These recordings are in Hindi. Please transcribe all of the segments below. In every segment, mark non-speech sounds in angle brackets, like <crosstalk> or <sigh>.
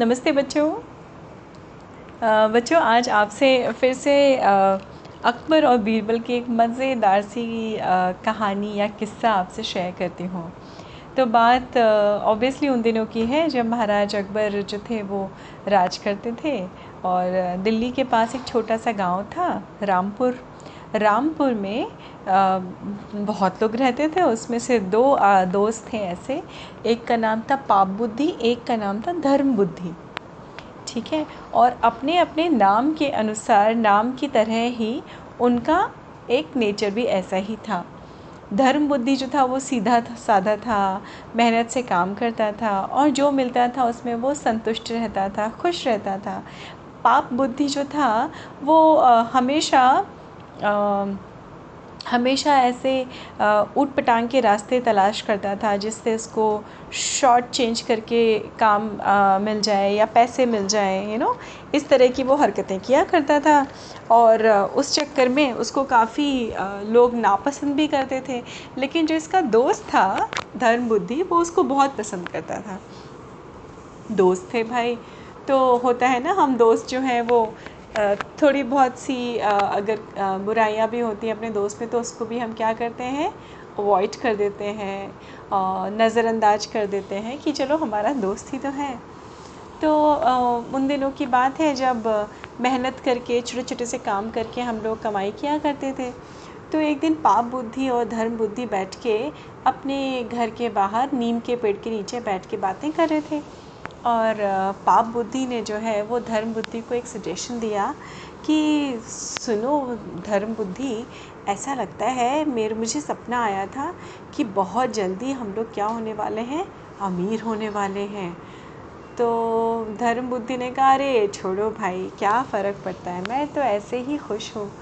नमस्ते बच्चों। बच्चों आज आपसे फिर से अकबर और बीरबल की एक मज़ेदार सी अ, कहानी या किस्सा आपसे शेयर करती हूँ। तो बात ऑब्वियसली उन दिनों की है जब महाराज अकबर जो थे वो राज करते थे और दिल्ली के पास एक छोटा सा गाँव था रामपुर। रामपुर में बहुत लोग रहते थे, उसमें से दो दोस्त थे ऐसे। एक का नाम था पाप बुद्धि एक का नाम था धर्म बुद्धि ठीक है? और अपने अपने नाम के अनुसार, नाम की तरह ही उनका एक नेचर भी ऐसा ही था। धर्म बुद्धि जो था, वो सीधा था साधा था, मेहनत से काम करता था और जो मिलता था उसमें वो संतुष्ट रहता था, खुश रहता था। पाप बुद्धि जो था, वो हमेशा हमेशा ऐसे ऊट पटांग के रास्ते तलाश करता था जिससे उसको शॉर्ट चेंज करके काम आ, मिल जाए या पैसे मिल जाए यू नो इस तरह की वो हरकतें किया करता था और उस चक्कर में उसको काफ़ी लोग नापसंद भी करते थे। लेकिन जो इसका दोस्त था धर्म बुद्धि वो उसको बहुत पसंद करता था। दोस्त थे भाई। तो होता है ना हम दोस्त जो हैं वो थोड़ी बहुत सी अगर बुराइयाँ भी होती हैं अपने दोस्त में तो उसको भी हम क्या करते हैं? अवॉइड कर देते हैं नज़रअंदाज कर देते हैं कि चलो हमारा दोस्त ही तो है। तो उन दिनों की बात है जब मेहनत करके छोटे छोटे से काम करके हम लोग कमाई किया करते थे। तो एक दिन पाप बुद्धि और धर्म बुद्धि बैठ के अपने घर के बाहर नीम के पेड़ के नीचे बैठ के बातें कर रहे थे। और पाप बुद्धि ने जो है वो धर्म बुद्धि को एक सजेशन दिया कि सुनो, धर्म बुद्धि, ऐसा लगता है मेरे, मुझे सपना आया था कि बहुत जल्दी हम लोग क्या होने वाले हैं? अमीर होने वाले हैं। तो धर्म बुद्धि ने कहा, अरे, छोड़ो भाई, क्या फ़र्क पड़ता है? मैं तो ऐसे ही खुश हूँ।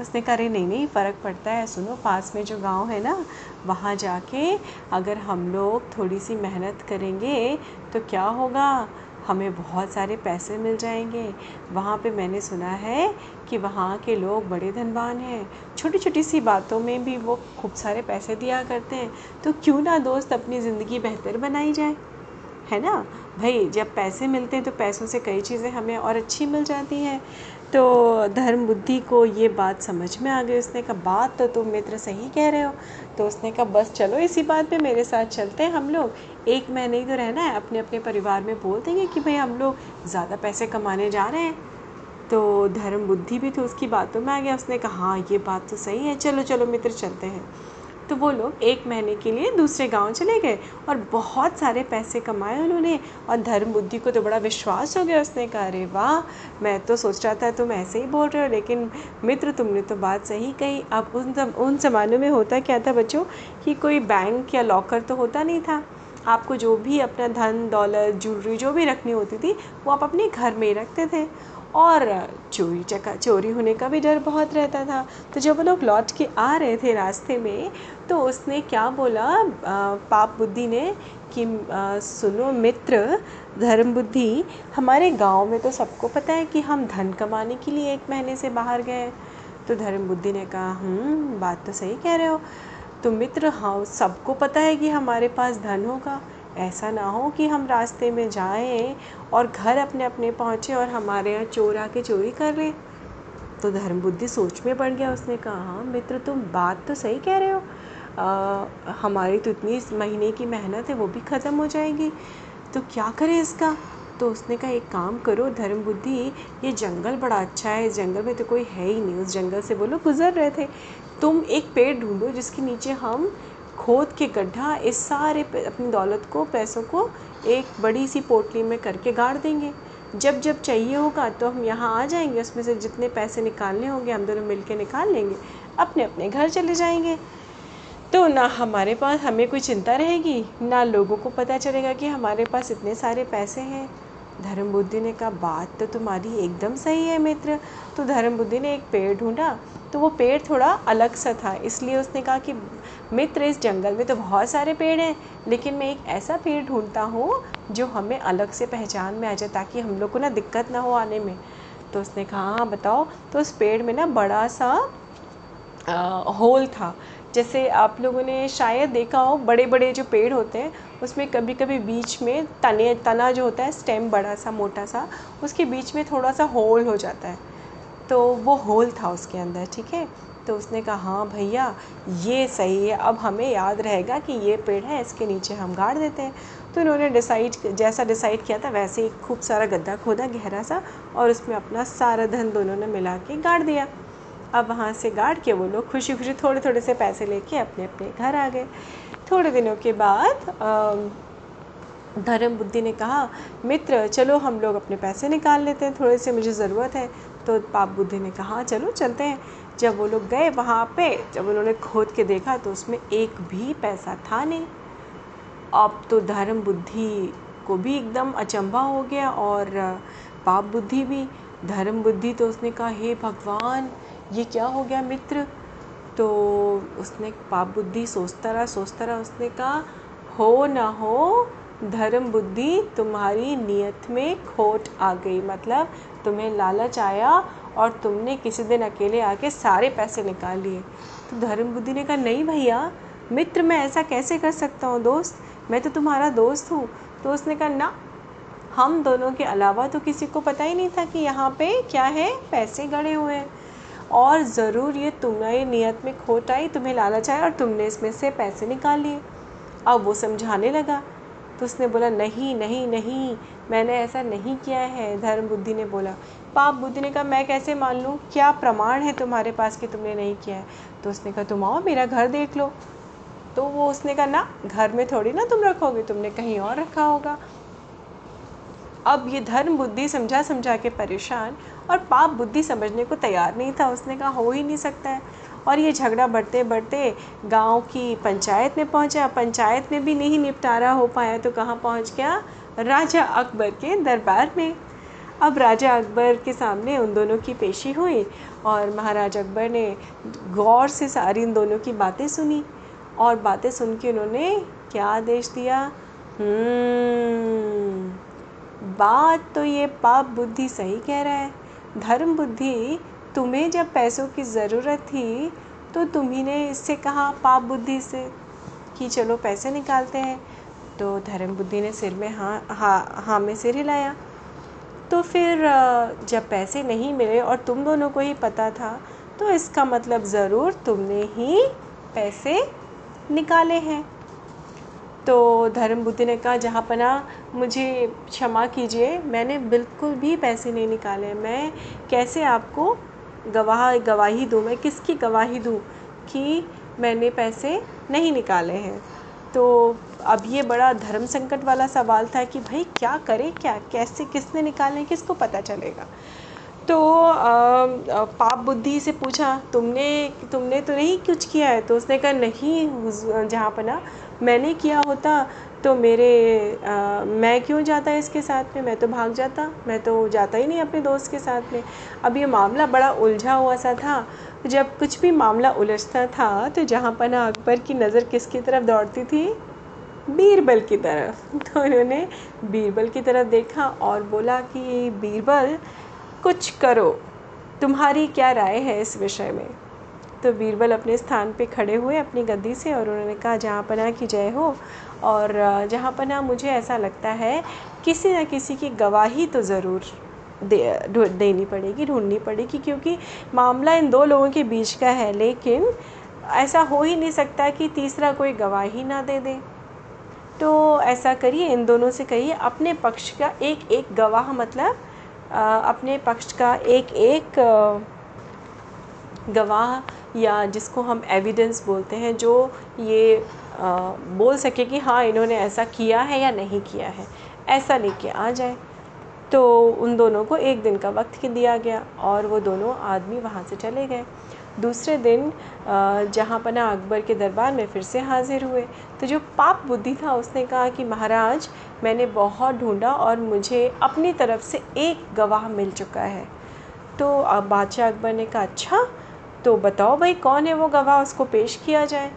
उसने कहा, अरे नहीं नहीं, फ़र्क पड़ता है, सुनो, पास में जो गाँव है ना, वहाँ जाके अगर हम लोग थोड़ी सी मेहनत करेंगे तो क्या होगा? हमें बहुत सारे पैसे मिल जाएँगे। वहाँ पे मैंने सुना है कि वहाँ के लोग बड़े धनवान हैं। छोटी छोटी सी बातों में भी वो खूब सारे पैसे दिया करते हैं। तो क्यों ना दोस्त अपनी ज़िंदगी बेहतर बनाई जाए? है ना? भाई, जब पैसे मिलते हैं तो पैसों से कई चीज़ें हमें और अच्छी मिल जाती हैं। तो धर्म बुद्धि को ये बात समझ में आ गई। उसने कहा, बात तो तुम मित्र सही कह रहे हो। तो उसने कहा, बस चलो इसी बात पे मेरे साथ चलते हैं हम लोग। एक महीने ही तो रहना है। अपने अपने परिवार में बोल देंगे कि भाई हम लोग ज़्यादा पैसे कमाने जा रहे हैं। तो धर्म बुद्धि भी तो उसकी बातों में आ गया। उसने कहा हाँ ये बात तो सही है। चलो चलो मित्र चलते हैं। तो वो लोग एक महीने के लिए दूसरे गाँव चले गए और बहुत सारे पैसे कमाए उन्होंने और धर्म बुद्धि को तो बड़ा विश्वास हो गया उसने कहा अरे वाह मैं तो सोच रहा था तुम ऐसे ही बोल रहे हो लेकिन मित्र तुमने तो बात सही कही। अब उन जम, उन ज़मानों में होता क्या था बच्चों कि कोई बैंक या लॉकर तो होता नहीं था। आपको जो भी अपना धन दौलत ज्वेलरी जो भी रखनी होती थी वो आप अपने घर में ही रखते थे। और चोरी चका, चोरी होने का भी डर बहुत रहता था। तो जब वो लोग लौट के आ रहे थे रास्ते में तो उसने क्या बोला? पाप बुद्धि ने कि सुनो मित्र, धर्म बुद्धि, हमारे गाँव में तो सबको पता है कि हम धन कमाने के लिए एक महीने से बाहर गए। तो धर्म बुद्धि ने कहा हम्म बात तो सही कह रहे हो। तो मित्र हाँ सबको पता है कि हमारे पास धन होगा। ऐसा ना हो कि हम रास्ते में जाएँ और घर अपने अपने पहुँचे और हमारे यहाँ चोर आके चोरी कर ले। तो धर्म बुद्धि सोच में पड़ गया उसने कहा हाँ मित्र तुम बात तो सही कह रहे हो। आ, हमारी तो इतनी महीने की मेहनत है वो भी ख़त्म हो जाएगी। तो क्या करें इसका? तो उसने कहा एक काम करो धर्म बुद्धि ये जंगल बड़ा अच्छा है इस जंगल में तो कोई है ही नहीं उस जंगल से लोग गुजर रहे थे। तुम एक पेड़ ढूंढो जिसके नीचे हम खोद के गड्ढा इस सारे अपनी दौलत को, पैसों को एक बड़ी सी पोटली में करके गाड़ देंगे। जब जब चाहिए होगा तो हम यहाँ आ जाएँगे, उसमें से जितने पैसे निकालने होंगे हम दोनों मिल के निकाल लेंगे, अपने अपने घर चले जाएँगे। तो ना हमारे पास, हमें कोई चिंता रहेगी, ना लोगों को पता चलेगा कि हमारे पास इतने सारे पैसे हैं। धर्म बुद्धि ने कहा, बात तो तुम्हारी एकदम सही है मित्र। तो धर्म बुद्धि ने एक पेड़ ढूंढा तो वो पेड़ थोड़ा अलग सा था। इसलिए उसने कहा कि, मित्र, इस जंगल में तो बहुत सारे पेड़ हैं, लेकिन मैं एक ऐसा पेड़ ढूंढता हूँ, जो हमें अलग से पहचान में आ जाए, ताकि हम लोग को ना दिक्कत ना हो आने में। तो उसने कहा हाँ बताओ। तो उस पेड़ में ना बड़ा सा होल था। जैसे आप लोगों ने शायद देखा हो बड़े बड़े जो पेड़ होते हैं उसमें कभी कभी बीच में तने, तना जो होता है स्टेम बड़ा सा मोटा सा उसके बीच में थोड़ा सा होल हो जाता है। तो वो होल था उसके अंदर, ठीक है? तो उसने कहा हाँ भैया, ये सही है। अब हमें याद रहेगा कि ये पेड़ है, इसके नीचे हम गाड़ देते हैं। तो इन्होंने डिसाइड जैसा डिसाइड किया था, वैसे ही खूब सारा गद्दा खोदा, गहरा सा, और उसमें अपना सारा धन दोनों ने मिला के गाड़ दिया। अब वहाँ से गाड़ के वो लोग खुशी खुशी थोड़े थोड़े से पैसे लेके अपने अपने घर आ गए। थोड़े दिनों के बाद धर्म बुद्धि ने कहा, मित्र, चलो हम लोग अपने पैसे निकाल लेते हैं, थोड़े से मुझे ज़रूरत है। तो पाप बुद्धि ने कहा, चलो चलते हैं। जब वो लोग गए वहाँ पे, जब उन्होंने खोद के देखा तो उसमें एक भी पैसा था नहीं। अब तो धर्म बुद्धि को भी एकदम अचंभा हो गया और पाप बुद्धि भी। धर्म बुद्धि तो उसने कहा, हे भगवान, ये क्या हो गया मित्र? तो उसने पाप बुद्धि सोचता रहा सोचता रहा, उसने कहा, हो ना हो धर्म बुद्धि तुम्हारी नियत में खोट आ गई। मतलब तुम्हें लालच आया और तुमने किसी दिन अकेले आके सारे पैसे निकाल लिए। तो धर्म बुद्धि ने कहा, नहीं भैया, मित्र मैं ऐसा कैसे कर सकता हूँ दोस्त? मैं तो तुम्हारा दोस्त हूँ। तो उसने कहा, ना, हम दोनों के अलावा तो किसी को पता ही नहीं था कि यहाँ पे क्या है, पैसे गड़े हुए हैं। और ज़रूर ये तुम्हारी नियत में खोट आई, तुम्हें लालच आया और तुमने इसमें से पैसे निकाल लिए। अब वो समझाने लगा। तो उसने बोला, नहीं नहीं नहीं, मैंने ऐसा नहीं किया है, धर्म बुद्धि ने बोला। पाप बुद्धि ने कहा, मैं कैसे मान लूँ? क्या प्रमाण है तुम्हारे पास कि तुमने नहीं किया है? तो उसने कहा, तुम आओ, मेरा घर देख लो। तो वो उसने कहा, ना, घर में थोड़ी ना तुम रखोगे, तुमने कहीं और रखा होगा। अब ये धर्म बुद्धि समझा समझा के परेशान और पाप बुद्धि समझने को तैयार नहीं था। उसने कहा हो ही नहीं सकता है। और ये झगड़ा बढ़ते बढ़ते गाँव की पंचायत में पहुँचा। पंचायत में भी नहीं निपटारा हो पाया तो कहाँ पहुँच गया? राजा अकबर के दरबार में। अब राजा अकबर के सामने उन दोनों की पेशी हुई और महाराज अकबर ने गौर से सारी इन दोनों की बातें सुनी और बातें सुन के उन्होंने क्या आदेश दिया? हम्म, बात तो ये पाप बुद्धि सही कह रहा है। धर्म बुद्धि तुम्हें जब पैसों की ज़रूरत थी तो तुम्ही इससे कहा पाप बुद्धि से कि चलो पैसे निकालते हैं। तो धर्म बुद्धि ने सिर में हाँ हाँ हाँ में सिर हिलाया। तो फिर जब पैसे नहीं मिले और तुम दोनों को ही पता था तो इसका मतलब ज़रूर तुमने ही पैसे निकाले हैं। तो धर्म बुद्धि ने कहा, जहाँ पना, मुझे क्षमा कीजिए, मैंने बिल्कुल भी पैसे नहीं निकाले, मैं कैसे आपको गवाह, गवाही दूँ, मैं किसकी गवाही दूँ कि मैंने पैसे नहीं निकाले हैं? तो अब ये बड़ा धर्म संकट वाला सवाल था कि भाई, क्या करें, क्या, कैसे, किसने निकाले, किसको पता चलेगा? तो पाप बुद्धि से पूछा तुमने तुमने तो नहीं कुछ किया है? तो उसने कहा नहीं जहाँ पना मैंने किया होता तो मेरे आ, मैं क्यों जाता इसके साथ में? मैं तो भाग जाता मैं तो जाता ही नहीं अपने दोस्त के साथ में। अब ये मामला बड़ा उलझा हुआ सा था। जब कुछ भी मामला उलझता था तो जहाँ पना अकबर की नज़र किसकी तरफ़ दौड़ती थी? बीरबल की तरफ़। <laughs> तो उन्होंने बीरबल की तरफ़ देखा और बोला कि बीरबल कुछ करो। तुम्हारी क्या राय है इस विषय में? तो बीरबल अपने स्थान पे खड़े हुए अपनी गद्दी से और उन्होंने कहा, जहाँ पना की जय हो और जहाँ पना मुझे ऐसा लगता है, किसी न किसी की गवाही तो ज़रूर दे देनी पड़ेगी, ढूंढनी पड़ेगी, क्योंकि मामला इन दो लोगों के बीच का है, लेकिन ऐसा हो ही नहीं सकता कि तीसरा कोई गवाही ना दे दे। तो ऐसा करिए, इन दोनों से कहिए, अपने पक्ष का एक एक गवाह मतलब अपने पक्ष का एक एक गवाह या जिसको हम एविडेंस बोलते हैं, जो ये बोल सके कि हाँ इन्होंने ऐसा किया है या नहीं किया है। ऐसा लेके आ जाए। तो उन दोनों को एक दिन का वक्त दिया गया और वो दोनों आदमी वहाँ से चले गए। दूसरे दिन जहाँ पना अकबर के दरबार में फिर से हाज़िर हुए। तो जो पाप बुद्धि था, उसने कहा कि महाराज, मैंने बहुत ढूंढा और मुझे अपनी तरफ़ से एक गवाह मिल चुका है। तो अब बादशाह अकबर ने कहा अच्छा तो बताओ भाई, कौन है वो गवाह? उसको पेश किया जाए?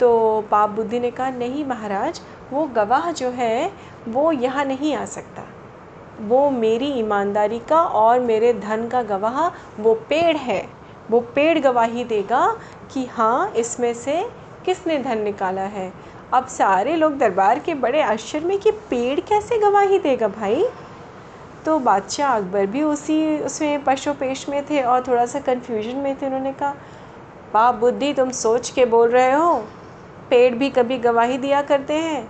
तो पाप बुद्धि ने कहा, नहीं महाराज, वो गवाह जो है, वो यहाँ नहीं आ सकता। वो मेरी ईमानदारी का और मेरे धन का गवाह, वो पेड़ है। वो पेड़ गवाही देगा कि हाँ इसमें से किसने धन निकाला है। अब सारे लोग दरबार के बड़े आश्चर्य में कि पेड़ कैसे गवाही देगा भाई? तो बादशाह अकबर भी उसी, उसमें पशु पेश में थे और थोड़ा सा कन्फ्यूज़न में थे उन्होंने कहा पाप बुद्धि, तुम सोच के बोल रहे हो। पेड़ भी कभी गवाही दिया करते हैं?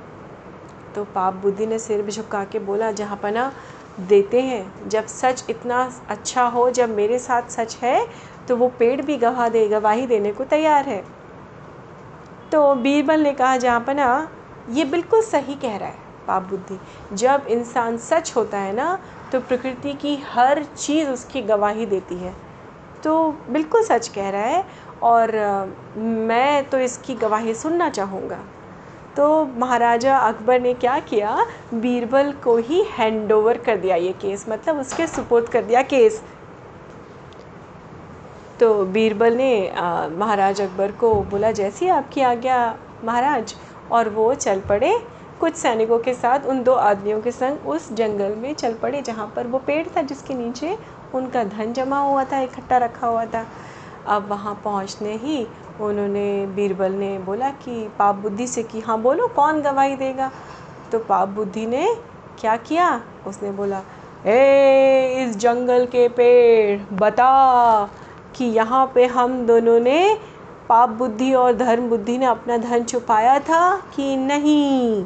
तो पाप बुद्धि ने सिर झुका के बोला, जहाँ पना देते हैं, जब सच इतना अच्छा हो, जब मेरे साथ सच है तो वो पेड़ भी गवाह दे, गवाही देने को तैयार है। तो बीरबल ने कहा जहाँ पना, ये बिल्कुल सही कह रहा है पाप बुद्धि जब इंसान सच होता है ना तो प्रकृति की हर चीज़ उसकी गवाही देती है। तो बिल्कुल सच कह रहा है और, मैं तो इसकी गवाही सुनना चाहूँगा। तो महाराजा अकबर ने क्या किया? बीरबल को ही हैंड ओवर कर दिया ये केस मतलब उसके सुपुर्द कर दिया केस। तो बीरबल ने महाराज अकबर को बोला, जैसी आपकी आज्ञा महाराज। और वो चल पड़े। कुछ सैनिकों के साथ उन दो आदमियों के संग उस जंगल में चल पड़े, जहाँ पर वो पेड़ था, जिसके नीचे उनका धन जमा हुआ था, इकट्ठा रखा हुआ था। अब वहाँ पहुँचने ही उन्होंने बीरबल ने बोला कि, पाप बुद्धि से कि हाँ बोलो, कौन गवाही देगा? तो पाप बुद्धि ने क्या किया? उसने बोला, ए, इस जंगल के पेड़, बता कि यहाँ पे हम दोनों ने पाप बुद्धि और धर्म बुद्धि ने अपना धन छुपाया था कि नहीं?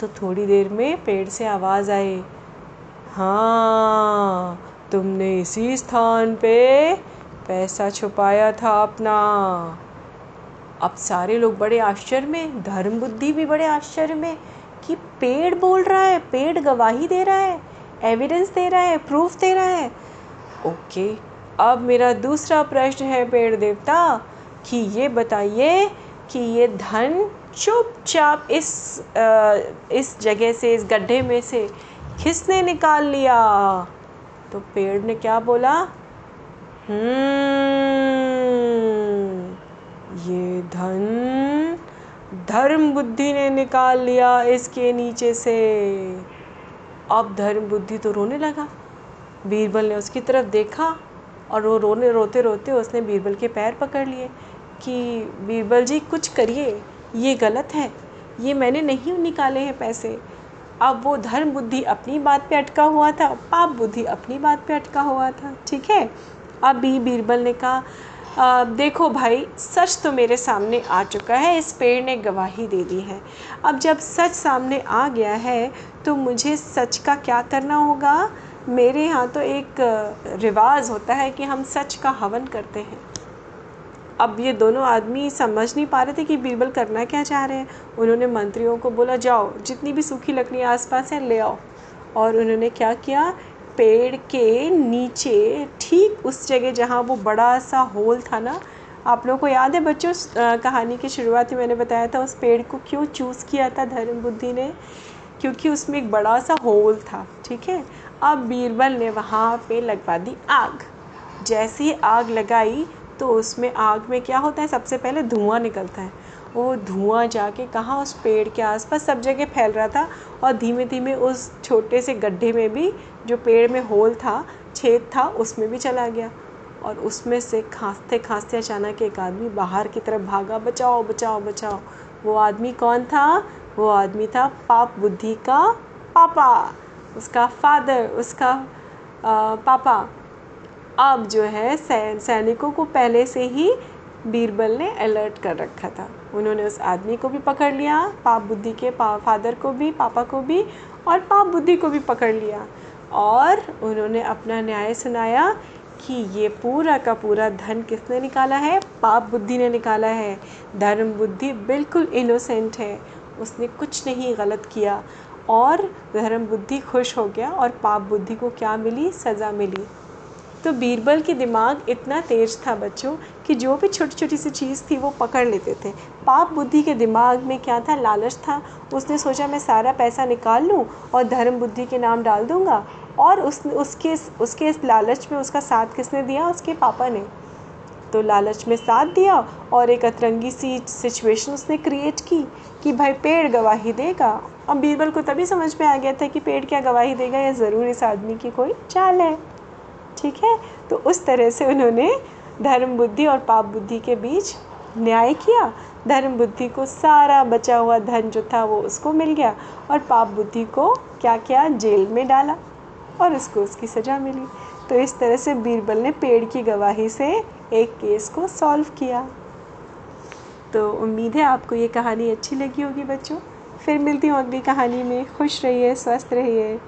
तो थोड़ी देर में पेड़ से आवाज़ आई। हाँ तुमने इसी स्थान पे पैसा छुपाया था अपना। अब सारे लोग बड़े आश्चर्य में, धर्म बुद्धि भी बड़े आश्चर्य में कि पेड़ बोल रहा है, पेड़ गवाही दे रहा है एविडेंस दे रहा है प्रूफ दे रहा है। ओके अब मेरा दूसरा प्रश्न है पेड़ देवता कि ये बताइए कि ये धन चुपचाप इस आ, इस जगह से इस गड्ढे में से किसने निकाल लिया? तो पेड़ ने क्या बोला? हम्म ये धन धर्म बुद्धि ने निकाल लिया इसके नीचे से। अब धर्म बुद्धि तो रोने लगा। बीरबल ने उसकी तरफ़ देखा। और वो रोने, रोते रोते उसने बीरबल के पैर पकड़ लिए कि, बीरबल जी, कुछ करिए। ये गलत है। ये मैंने नहीं निकाले हैं पैसे। अब वो धर्म बुद्धि अपनी बात पे अटका हुआ था, पाप बुद्धि अपनी बात पे अटका हुआ था। ठीक है? अब भी बीरबल ने कहा देखो भाई, सच तो मेरे सामने आ चुका है, इस पेड़ ने गवाही दे दी है। अब जब सच सामने आ गया है तो मुझे सच का क्या करना होगा? मेरे यहाँ तो एक रिवाज होता है कि हम सच का हवन करते हैं। अब ये दोनों आदमी समझ नहीं पा रहे थे कि बीरबल करना क्या चाह रहे हैं। उन्होंने मंत्रियों को बोला, जाओ, जितनी भी सूखी लकड़ी आसपास है, ले आओ। और उन्होंने क्या किया? पेड़ के नीचे, ठीक उस जगह जहाँ वो बड़ा सा होल था ना, आप लोगों को याद है बच्चों कहानी की शुरुआत में मैंने बताया था, उस पेड़ को क्यों चूज़ किया था धर्म बुद्धि ने? क्योंकि उसमें एक बड़ा सा होल था, ठीक है? अब बीरबल ने वहाँ पे लगवा दी आग। जैसे ही आग लगाई तो उसमें आग में क्या होता है, सबसे पहले धुआँ निकलता है। वो धुआँ जाके कहाँ, उस पेड़ के आसपास सब जगह फैल रहा था और धीमे धीमे उस छोटे से गड्ढे में भी जो पेड़ में होल था, छेद था, उसमें भी चला गया। और उसमें से खांसते खांसते अचानक एक आदमी बाहर की तरफ़ भागा, बचाओ बचाओ बचाओ। वो आदमी कौन था? वो आदमी था पाप बुद्धि का पापा। उसका फादर उसका आ, पापा अब जो है सैनिकों को पहले से ही बीरबल ने अलर्ट कर रखा था। उन्होंने उस आदमी को भी पकड़ लिया पाप बुद्धि के पा फादर को भी पापा को भी और पाप बुद्धि को भी पकड़ लिया और उन्होंने अपना न्याय सुनाया कि ये पूरा का पूरा धन किसने निकाला है? पाप बुद्धि ने निकाला है। धर्म बुद्धि बिल्कुल इनोसेंट है। उसने कुछ नहीं गलत किया। और धर्म बुद्धि खुश हो गया और पाप बुद्धि को क्या मिली? सज़ा मिली। तो बीरबल के दिमाग इतना तेज था बच्चों कि जो भी छोटी छोटी सी चीज़ थी वो पकड़ लेते थे। पाप बुद्धि के दिमाग में क्या था? लालच था। उसने सोचा, मैं सारा पैसा निकाल लूँ और धर्म बुद्धि के नाम डाल दूँगा और उस, उसके उसके इस लालच में उसका साथ किसने दिया? उसके पापा ने। तो लालच में साथ दिया और एक अतरंगी सी सिचुएशन उसने क्रिएट की कि भाई पेड़ गवाही देगा। अब बीरबल को तभी समझ में आ गया था कि पेड़ क्या गवाही देगा या ज़रूर इस आदमी की कोई चाल है। ठीक है? तो उस तरह से उन्होंने धर्म बुद्धि और पाप बुद्धि के बीच न्याय किया। धर्म बुद्धि को सारा बचा हुआ धन जो था वो उसको मिल गया और पाप बुद्धि को क्या क्या जेल में डाला और उसको उसकी सज़ा मिली। तो इस तरह से बीरबल ने पेड़ की गवाही से एक केस को सॉल्व किया। तो उम्मीद है आपको ये कहानी अच्छी लगी होगी बच्चों। फिर मिलती हूँ अगली कहानी में। खुश रहिए, स्वस्थ रहिए।